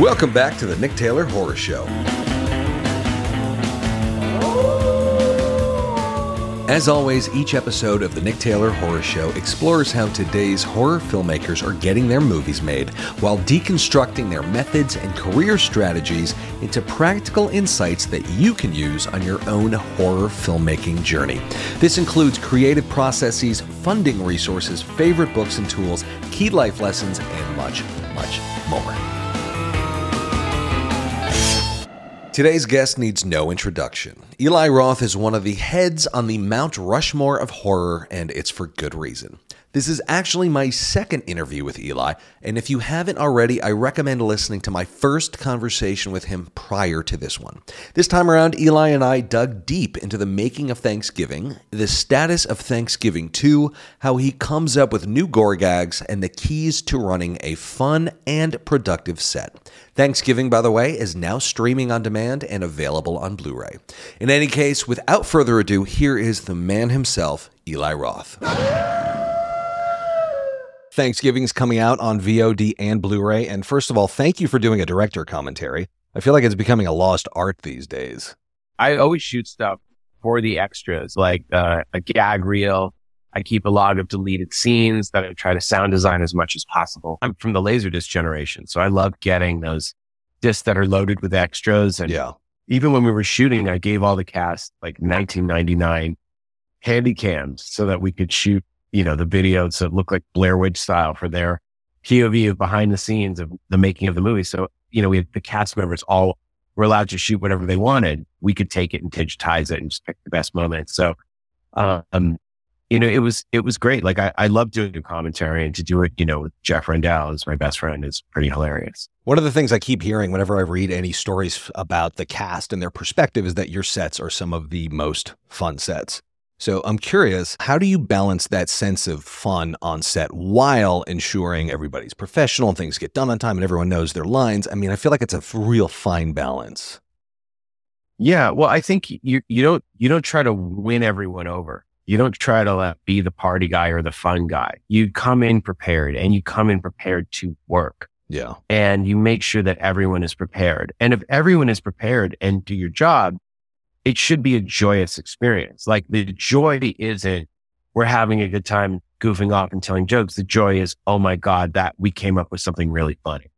Welcome back to the Nick Taylor Horror Show. As always, each episode of the Nick Taylor Horror Show explores how today's horror filmmakers are getting their movies made while deconstructing their methods and career strategies into practical insights that you can use on your own horror filmmaking journey. This includes creative processes, funding resources, favorite books and tools, key life lessons, and much, much more. Today's guest needs no introduction. Eli Roth is one of the heads on the Mount Rushmore of horror, and it's for good reason. This is actually my second interview with Eli, and if you haven't already, I recommend listening to my first conversation with him prior to this one. This time around, Eli and I dug deep into the making of Thanksgiving, the status of Thanksgiving 2, how he comes up with new gore gags, and the keys to running a fun and productive set. Thanksgiving, by the way, is now streaming on demand and available on Blu ray. In any case, without further ado, here is the man himself, Eli Roth. Thanksgiving's coming out on VOD and Blu ray. And first of all, thank you for doing a director commentary. I feel like it's becoming a lost art these days. I always shoot stuff for the extras, like uh, a gag reel. I keep a log of deleted scenes that I try to sound design as much as possible. I'm from the Laserdisc generation, so I love getting those discs that are loaded with extras. And Yeah. Even when we were shooting, I gave all the cast like 1999 handy cams so that we could shoot, you know, the videos that look like Blair Witch style for their POV of behind the scenes of the making of the movie. So, you know, we had the cast members all were allowed to shoot whatever they wanted. We could take it and digitize it and just pick the best moments. So, um, you know, it was, it was great. Like I, I love doing a commentary and to do it, you know, with Jeff Rendell is my best friend is pretty hilarious. One of the things I keep hearing whenever I read any stories about the cast and their perspective is that your sets are some of the most fun sets. So I'm curious, how do you balance that sense of fun on set while ensuring everybody's professional and things get done on time and everyone knows their lines? I mean, I feel like it's a real fine balance. Yeah, well, I think you you don't you don't try to win everyone over. You don't try to uh, be the party guy or the fun guy. You come in prepared, and you come in prepared to work, Yeah. and you make sure that everyone is prepared. And if everyone is prepared and do your job, it should be a joyous experience. Like the joy isn't we're having a good time goofing off and telling jokes. The joy is, oh my god, that we came up with something really funny.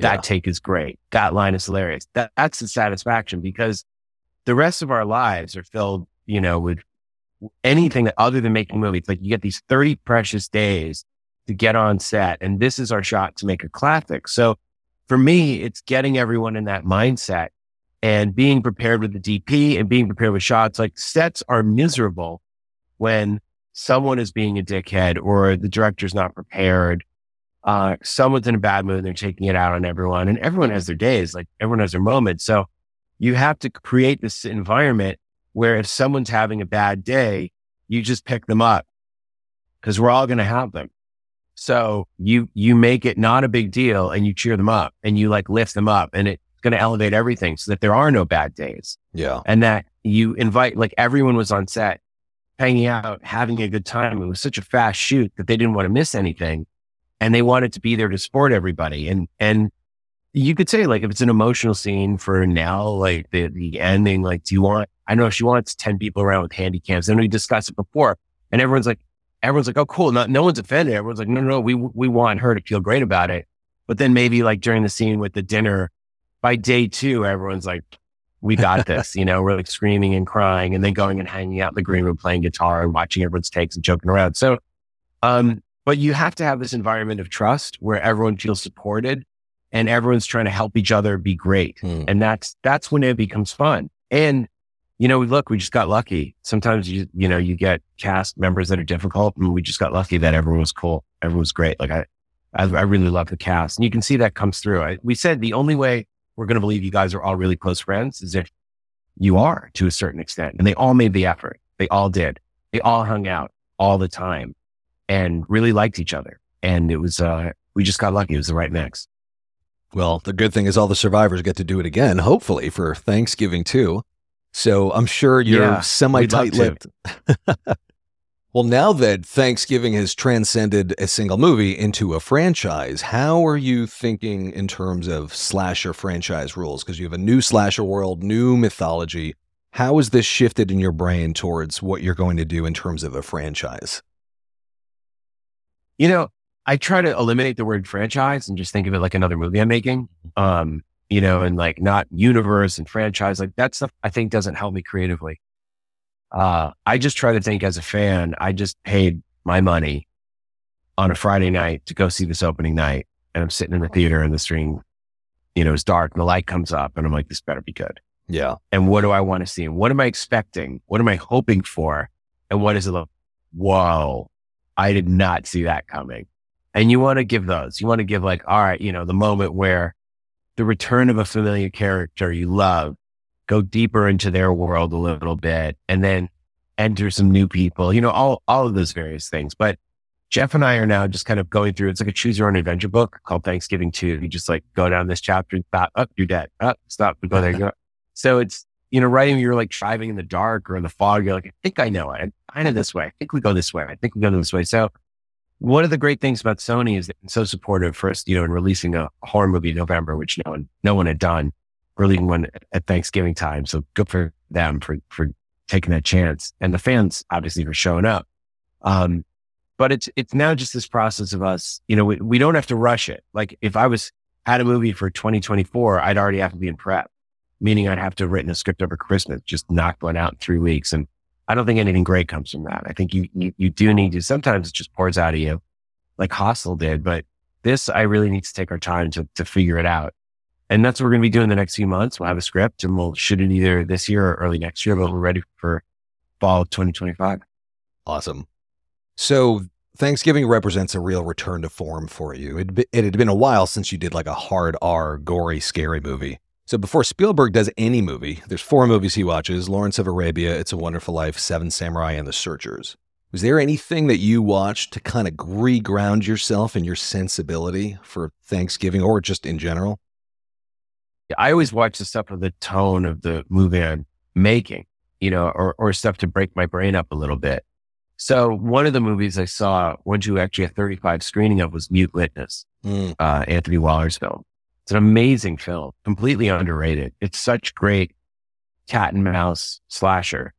That Yeah. take is great. That line is hilarious. That that's the satisfaction because the rest of our lives are filled, you know, with anything that other than making movies. Like you get these 30 precious days to get on set and this is our shot to make a classic. So for me, it's getting everyone in that mindset and being prepared with the DP and being prepared with shots. Like sets are miserable when someone is being a dickhead or the director's not prepared. Uh, someone's in a bad mood and they're taking it out on everyone and everyone has their days. Like everyone has their moments. So you have to create this environment where if someone's having a bad day, you just pick them up because we're all going to have them. So you, you make it not a big deal and you cheer them up and you like lift them up and it's going to elevate everything so that there are no bad days Yeah. and that you invite, like everyone was on set hanging out, having a good time. It was such a fast shoot that they didn't want to miss anything and they wanted to be there to support everybody. And, and you could say like, if it's an emotional scene for now, like the, the ending, like, do you want, I know she wants 10 people around with handy cams. And we discussed it before and everyone's like, everyone's like, oh, cool. No, no one's offended. Everyone's like, no, no, no, we, we want her to feel great about it. But then maybe like during the scene with the dinner, by day two, everyone's like, we got this, you know, we're like screaming and crying and then going and hanging out in the green room playing guitar and watching everyone's takes and joking around. So, um, but you have to have this environment of trust where everyone feels supported and everyone's trying to help each other be great. Hmm. And that's, that's when it becomes fun. And, you know, look, we just got lucky. Sometimes you, you know, you get cast members that are difficult and we just got lucky that everyone was cool. Everyone was great. Like I, I, I really love the cast and you can see that comes through. I, we said the only way we're going to believe you guys are all really close friends is if you are to a certain extent. And they all made the effort. They all did. They all hung out all the time and really liked each other. And it was, uh, we just got lucky. It was the right mix. Well, the good thing is all the survivors get to do it again, hopefully for Thanksgiving too. So I'm sure you're Yeah, semi tight lipped. well, now that Thanksgiving has transcended a single movie into a franchise, how are you thinking in terms of slasher franchise rules? Because you have a new slasher world, new mythology. How has this shifted in your brain towards what you're going to do in terms of a franchise? You know, I try to eliminate the word franchise and just think of it like another movie I'm making. Um, you know, and like not universe and franchise. Like that stuff I think doesn't help me creatively. Uh, I just try to think as a fan, I just paid my money on a Friday night to go see this opening night. And I'm sitting in the theater and the screen, you know, is dark and the light comes up and I'm like, this better be good. Yeah. And what do I want to see? And what am I expecting? What am I hoping for? And what is it like? Whoa, I did not see that coming. And you want to give those. You want to give like, all right, you know, the moment where the return of a familiar character you love, go deeper into their world a little bit, and then enter some new people, you know, all, all of those various things. But Jeff and I are now just kind of going through, it's like a choose your own adventure book called Thanksgiving 2. You just like go down this chapter, stop, up, oh, you're dead. Up, oh, stop, go there, go. So it's, you know, writing, you're like driving in the dark or in the fog. You're like, I think I know it. I'm kind of this way. I think we go this way. I think we go this way. So one of the great things about Sony is they've been so supportive first, you know, in releasing a horror movie in November, which no one, no one had done, releasing one at Thanksgiving time. So good for them for, for taking that chance and the fans obviously for showing up. Um, but it's, it's now just this process of us, you know, we, we don't have to rush it. Like if I was had a movie for 2024, I'd already have to be in prep, meaning I'd have to have written a script over Christmas, just knock one out in three weeks. And I don't think anything great comes from that. I think you, you, you do need to, sometimes it just pours out of you like Hostel did, but this, I really need to take our time to, to figure it out. And that's what we're going to be doing the next few months. We'll have a script and we'll shoot it either this year or early next year, but we're ready for fall of 2025. Awesome. So Thanksgiving represents a real return to form for you. It, it had been a while since you did like a hard R, gory, scary movie. So before Spielberg does any movie, there's four movies he watches Lawrence of Arabia, It's a Wonderful Life, Seven Samurai, and The Searchers. Was there anything that you watched to kind of reground yourself and your sensibility for Thanksgiving or just in general? I always watch the stuff of the tone of the movie I'm making, you know, or, or stuff to break my brain up a little bit. So one of the movies I saw, went to actually a 35 screening of was Mute Witness, mm. uh, Anthony Waller's film. It's an amazing film, completely underrated. It's such great cat and mouse slasher.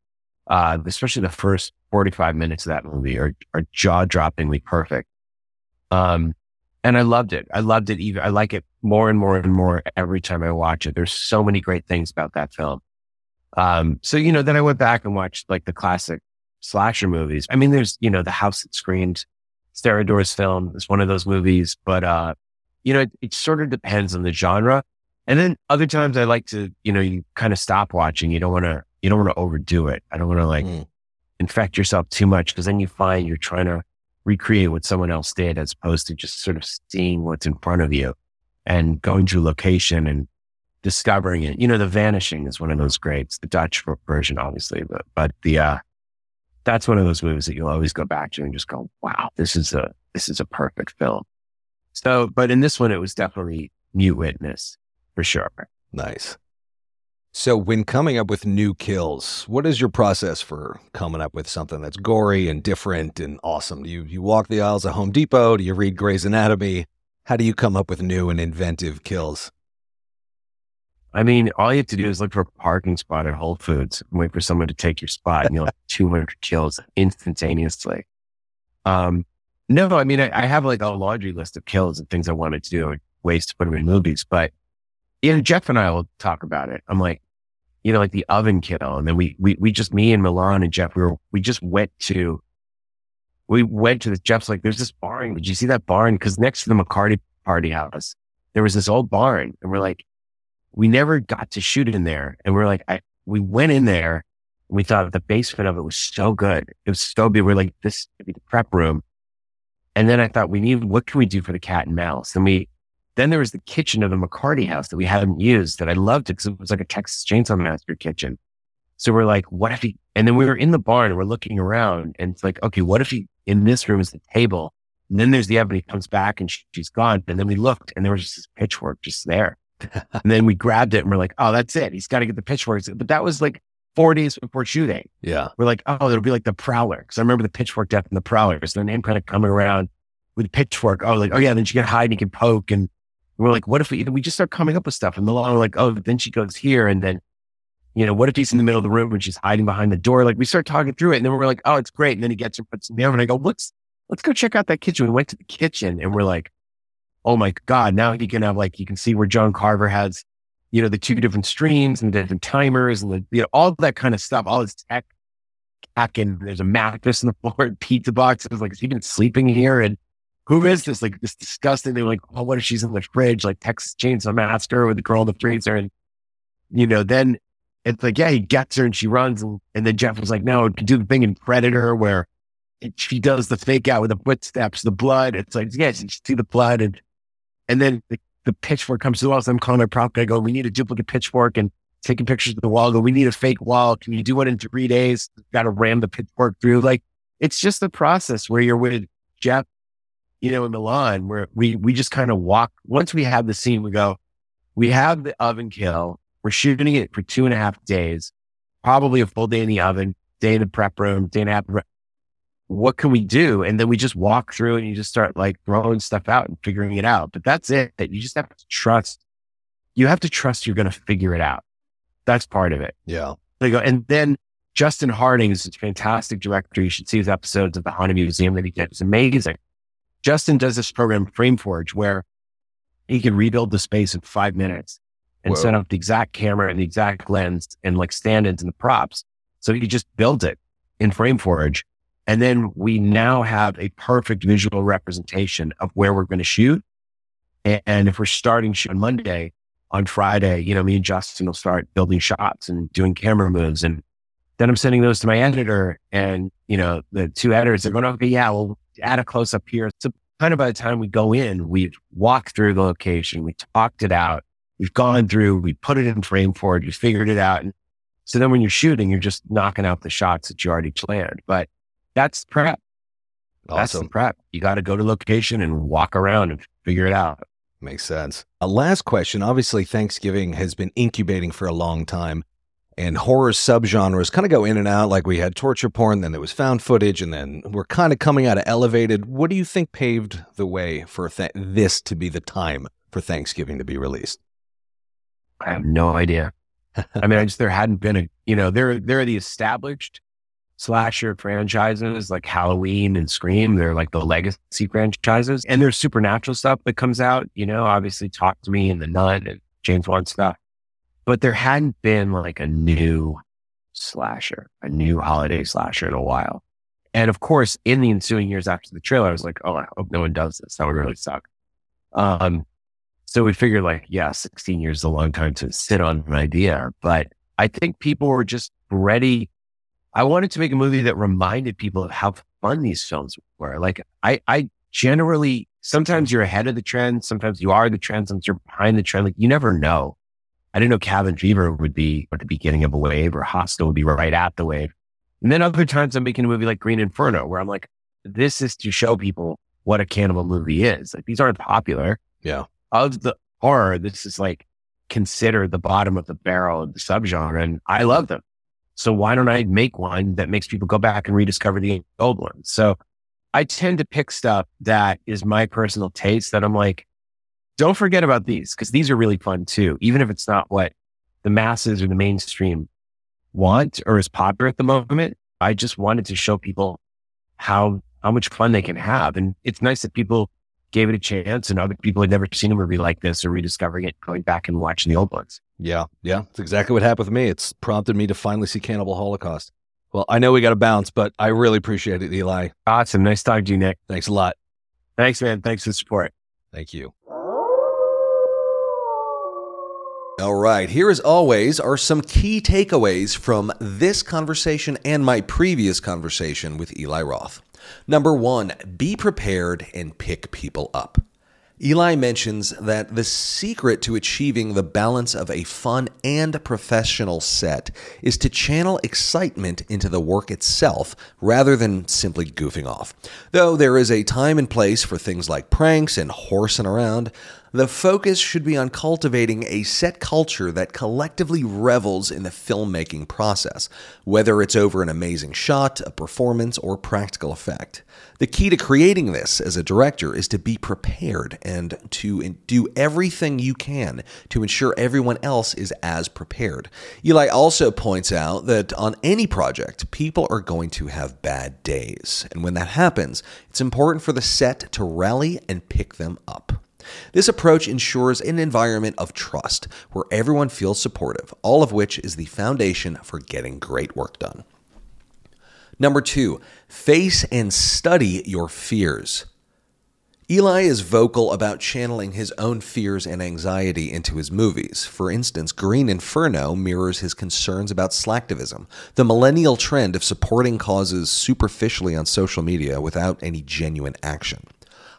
Uh, especially the first 45 minutes of that movie are, are jaw droppingly perfect. Um, and I loved it. I loved it. Even I like it more and more and more every time I watch it. There's so many great things about that film. Um, so, you know, then I went back and watched like the classic slasher movies. I mean, there's, you know, The House That Screamed, Serrador's film is one of those movies, but, uh, you know, it, it, sort of depends on the genre. And then other times I like to, you know, you kind of stop watching. You don't want to, you don't want to overdo it. I don't want to like mm. infect yourself too much because then you find you're trying to recreate what someone else did as opposed to just sort of seeing what's in front of you and going to a location and discovering it. You know, The Vanishing is one of those greats, the Dutch version, obviously, but, but the, uh, that's one of those movies that you'll always go back to and just go, wow, this is a, this is a perfect film. So, but in this one, it was definitely Mute Witness for sure. Nice. So, when coming up with new kills, what is your process for coming up with something that's gory and different and awesome? Do you, you walk the aisles of Home Depot? Do you read Gray's Anatomy? How do you come up with new and inventive kills? I mean, all you have to do is look for a parking spot at Whole Foods and wait for someone to take your spot, and you'll have 200 kills instantaneously. Um, no, I mean, I, I, have like a laundry list of kills and things I wanted to do, ways to put them in movies. But you know, Jeff and I will talk about it. I'm like, you know, like the oven kill, and then we we we just me and Milan and Jeff, we were we just went to we went to the Jeff's like, there's this barn. Did you see that barn? Because next to the McCarty party house, there was this old barn, and we're like, we never got to shoot it in there, and we're like, I we went in there. We thought the basement of it was so good. It was so big. We're like, this could be the prep room. And then I thought we need, what can we do for the cat and mouse? And we, then there was the kitchen of the McCarty house that we hadn't used that I loved it because it was like a Texas Chainsaw Massacre kitchen. So we're like, what if he, and then we were in the barn and we're looking around and it's like, okay, what if he, in this room is the table. And then there's the Ebony comes back and she, she's gone. And then we looked and there was just this pitchfork just there. and then we grabbed it and we're like, oh, that's it. He's got to get the pitchforks. But that was like, four days before shooting. Yeah. We're like, oh, it'll be like the Prowler. Because I remember the Pitchfork Death and the Prowler. So their name kind of coming around with Pitchfork. Oh, like, oh yeah, then she can hide and you can poke. And we're like, what if we, we just start coming up with stuff? And Milan, we're like, oh, then she goes here. And then, you know, what if he's in the middle of the room and she's hiding behind the door? Like we start talking through it. And then we're like, oh, it's great. And then he gets her, puts in the oven. I go, let's, let's go check out that kitchen. We went to the kitchen and we're like, oh my God, now he can have like, you can see where John Carver has, you know, the two different streams and the different timers and the, you know, all that kind of stuff, all this tech. And there's a mattress on the floor and pizza boxes. Like, has he been sleeping here? And who is this? Like, this disgusting. They were like, oh, what if she's in the fridge? Like, Texas Chainsaw Massacre with the girl in the freezer. And, you know, then it's like, yeah, he gets her and she runs. And, and then Jeff was like, no, do the thing in Predator where it, she does the fake out with the footsteps, the blood. It's like, yes, you see the blood. And, and then the, the pitchfork comes to us. I'm calling my prop guy. Go, we need a duplicate pitchfork and taking pictures of the wall. Go, we need a fake wall. Can you do it in three days? Got to ram the pitchfork through. Like, it's just the process where you're with Jeff you know, in Milan, where we we just kind of walk. Once we have the scene, we go, we have the oven kill. We're shooting it for two and a half days, probably a full day in the oven, day in the prep room, day and a half. What can we do? And then we just walk through and you just start like throwing stuff out and figuring it out. But that's it. That you just have to trust. You have to trust you're going to figure it out. That's part of it. Yeah. They go, and then Justin Harding is a fantastic director. You should see his episodes of the Haunted Museum that he did. It's amazing. Justin does this program, FrameForge, where he can rebuild the space in five minutes and Whoa. set up the exact camera and the exact lens and like stand-ins and the props. So he just builds it in FrameForge. And then we now have a perfect visual representation of where we're going to shoot. And if we're starting shoot on Monday, on Friday, you know, me and Justin will start building shots and doing camera moves. And then I'm sending those to my editor and, you know, the two editors are going, to, okay, yeah, we'll add a close up here. So kind of by the time we go in, we've walked through the location, we talked it out, we've gone through, we put it in FrameForge, we figured it out. And so then when you're shooting, you're just knocking out the shots that you already planned. But that's prep. Awesome. That's the prep. You got to go to location and walk around and figure it out. Makes sense. A last question. Obviously, Thanksgiving has been incubating for a long time and horror subgenres kind of go in and out. Like we had torture porn, then there was found footage, and then we're kind of coming out of elevated. What do you think paved the way for th- this to be the time for Thanksgiving to be released? I have no idea. I mean, I just there hadn't been a you know there there are the established slasher franchises like Halloween and Scream. They're like the legacy franchises, and there's supernatural stuff that comes out. You know, obviously, Talk to Me and The Nun and James Wan stuff but there hadn't been like a new slasher, a new holiday slasher in a while. And of course, in the ensuing years after the trailer, I was like, oh, I hope no one does this. That would really suck. Um, so we figured like, yeah, 16 years is a long time to sit on an idea, but I think people were just ready. I wanted to make a movie that reminded people of how fun these films were. Like I, I generally, sometimes you're ahead of the trend. Sometimes you are the trend. Sometimes you're behind the trend. Like you never know. I didn't know Cabin Fever would be at the beginning of a wave or Hostel would be right at the wave. And then other times I'm making a movie like Green Inferno where I'm like, this is to show people what a cannibal movie is. Like these aren't popular. Yeah. Of the horror, this is like considered the bottom of the barrel of the subgenre. And I love them. So why don't I make one that makes people go back and rediscover the old ones? So I tend to pick stuff that is my personal taste that I'm like, don't forget about these because these are really fun too, even if it's not what the masses or the mainstream want or is popular at the moment. I just wanted to show people how how much fun they can have, and it's nice that people gave it a chance, and other people had never seen a movie like this or rediscovering it, going back and watching the old ones. Yeah, yeah, it's exactly what happened with me. It's prompted me to finally see Cannibal Holocaust. Well, I know we got to bounce, but I really appreciate it, Eli. Awesome, nice talking to you, Nick. Thanks a lot. Thanks, man. Thanks for the support. Thank you. All right, here as always are some key takeaways from this conversation and my previous conversation with Eli Roth. Number one, be prepared and pick people up. Eli mentions that the secret to achieving the balance of a fun and professional set is to channel excitement into the work itself rather than simply goofing off. Though there is a time and place for things like pranks and horsing around, The focus should be on cultivating a set culture that collectively revels in the filmmaking process, whether it's over an amazing shot, a performance, or practical effect. The key to creating this as a director is to be prepared and to do everything you can to ensure everyone else is as prepared. Eli also points out that on any project, people are going to have bad days. And when that happens, it's important for the set to rally and pick them up. This approach ensures an environment of trust where everyone feels supportive, all of which is the foundation for getting great work done. Number two, face and study your fears. Eli is vocal about channeling his own fears and anxiety into his movies. For instance, Green Inferno mirrors his concerns about slacktivism, the millennial trend of supporting causes superficially on social media without any genuine action.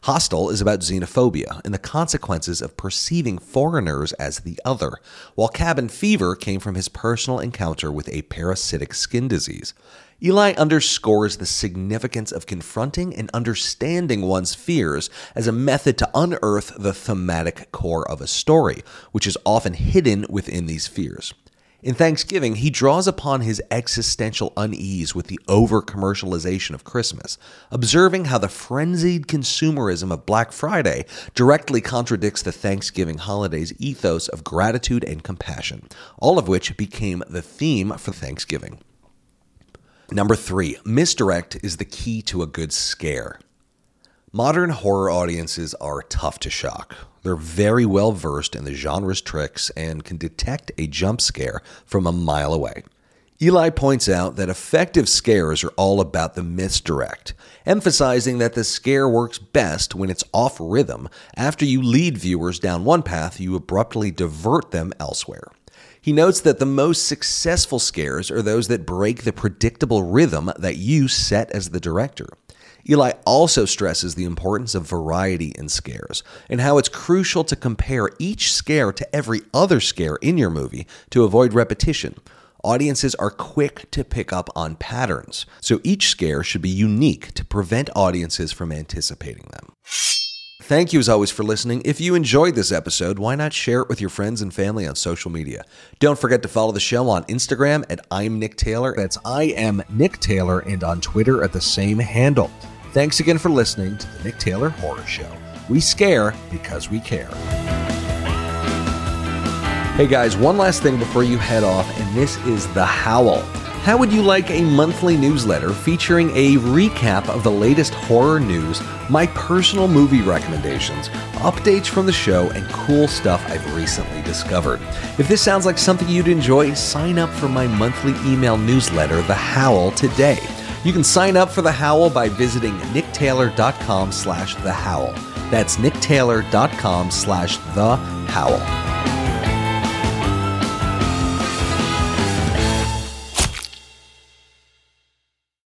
Hostel is about xenophobia and the consequences of perceiving foreigners as the other, while Cabin Fever came from his personal encounter with a parasitic skin disease. Eli underscores the significance of confronting and understanding one's fears as a method to unearth the thematic core of a story, which is often hidden within these fears. In Thanksgiving, he draws upon his existential unease with the over commercialization of Christmas, observing how the frenzied consumerism of Black Friday directly contradicts the Thanksgiving holiday's ethos of gratitude and compassion, all of which became the theme for Thanksgiving. Number three, misdirect is the key to a good scare. Modern horror audiences are tough to shock. They're very well versed in the genre's tricks and can detect a jump scare from a mile away. Eli points out that effective scares are all about the misdirect, emphasizing that the scare works best when it's off rhythm. After you lead viewers down one path, you abruptly divert them elsewhere. He notes that the most successful scares are those that break the predictable rhythm that you set as the director. Eli also stresses the importance of variety in scares and how it's crucial to compare each scare to every other scare in your movie to avoid repetition. Audiences are quick to pick up on patterns, so each scare should be unique to prevent audiences from anticipating them. Thank you as always for listening. If you enjoyed this episode, why not share it with your friends and family on social media? Don't forget to follow the show on Instagram at I'm Nick Taylor. That's I am Nick Taylor, and on Twitter at the same handle. Thanks again for listening to the Nick Taylor Horror Show. We scare because we care. Hey guys, one last thing before you head off, and this is The Howl. How would you like a monthly newsletter featuring a recap of the latest horror news, my personal movie recommendations, updates from the show, and cool stuff I've recently discovered? If this sounds like something you'd enjoy, sign up for my monthly email newsletter, The Howl, today. You can sign up for The Howl by visiting nicktaylor.com slash The Howl. That's nicktaylor.com slash The Howl.